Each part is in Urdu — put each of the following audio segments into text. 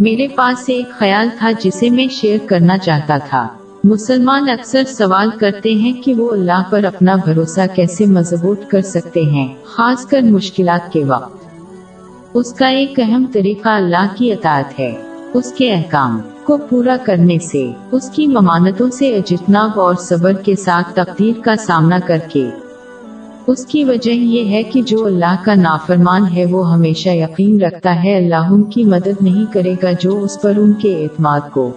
میرے پاس ایک خیال تھا جسے میں شیئر کرنا چاہتا تھا۔ مسلمان اکثر سوال کرتے ہیں کہ وہ اللہ پر اپنا بھروسہ کیسے مضبوط کر سکتے ہیں، خاص کر مشکلات کے وقت۔ اس کا ایک اہم طریقہ اللہ کی اطاعت ہے۔ اس کے احکام کو پورا کرنے سے، اس کی ممانتوں سے اجتناب اور صبر کے ساتھ تقدیر کا سامنا کر کے۔ اس کی وجہ یہ ہے کہ جو اللہ کا نافرمان ہے وہ ہمیشہ یقین رکھتا ہے اللہ ان کی مدد نہیں کرے گا جو اس پر ان کے اعتماد کو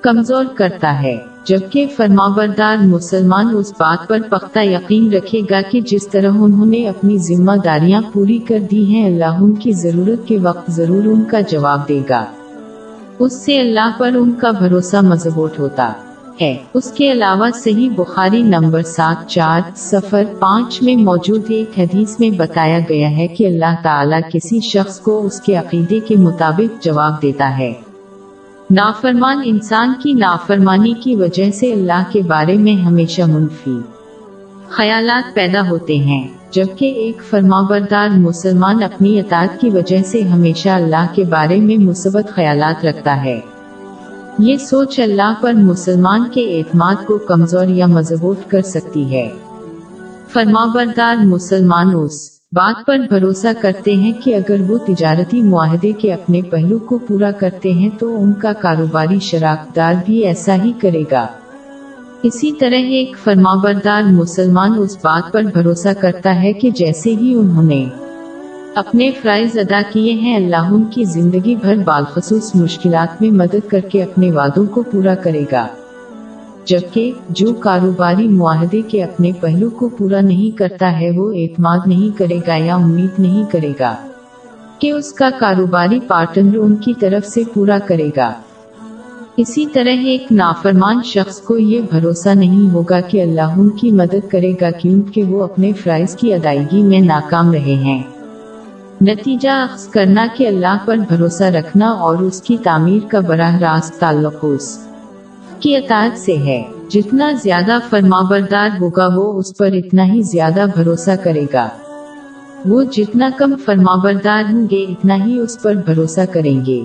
کمزور کرتا ہے، جبکہ فرماوردار مسلمان اس بات پر پختہ یقین رکھے گا کہ جس طرح انہوں نے اپنی ذمہ داریاں پوری کر دی ہیں اللہ ان کی ضرورت کے وقت ضرور ان کا جواب دے گا۔ اس سے اللہ پر ان کا بھروسہ مضبوط ہوتا۔ ہے۔ اس کے علاوہ صحیح بخاری نمبر سات، چار سفر پانچ میں موجود ایک حدیث میں بتایا گیا ہے کہ اللہ تعالیٰ کسی شخص کو اس کے عقیدے کے مطابق جواب دیتا ہے۔ نافرمان انسان کی نافرمانی کی وجہ سے اللہ کے بارے میں ہمیشہ منفی خیالات پیدا ہوتے ہیں، جبکہ ایک فرما بردار مسلمان اپنی اطاعت کی وجہ سے ہمیشہ اللہ کے بارے میں مثبت خیالات رکھتا ہے۔ یہ سوچ اللہ پر مسلمان کے اعتماد کو کمزور یا مضبوط کر سکتی ہے۔ فرما بردار مسلمان اس بات پر بھروسہ کرتے ہیں کہ اگر وہ تجارتی معاہدے کے اپنے پہلو کو پورا کرتے ہیں تو ان کا کاروباری شراکت دار بھی ایسا ہی کرے گا۔ اسی طرح ایک فرما بردار مسلمان اس بات پر بھروسہ کرتا ہے کہ جیسے ہی انہوں نے اپنے فرائض ادا کیے ہیں، اللہ ان کی زندگی بھر بالخصوص مشکلات میں مدد کر کے اپنے وعدوں کو پورا کرے گا۔ جبکہ جو کاروباری معاہدے کے اپنے پہلو کو پورا نہیں کرتا ہے، وہ اعتماد نہیں کرے گا یا امید نہیں کرے گا کہ اس کا کاروباری پارٹنر ان کی طرف سے پورا کرے گا۔ اسی طرح ایک نافرمان شخص کو یہ بھروسہ نہیں ہوگا کہ اللہ ان کی مدد کرے گا کیونکہ وہ اپنے فرائض کی ادائیگی میں ناکام رہے ہیں۔ نتیجہ اخذ کرنا کہ اللہ پر بھروسہ رکھنا اور اس کی تعمیر کا براہ راست تعلق اس کی اطاعت سے ہے۔ جتنا زیادہ فرما بردار ہوگا وہ اس پر اتنا ہی زیادہ بھروسہ کرے گا۔ وہ جتنا کم فرما بردار ہوں گے، اتنا ہی اس پر بھروسہ کریں گے۔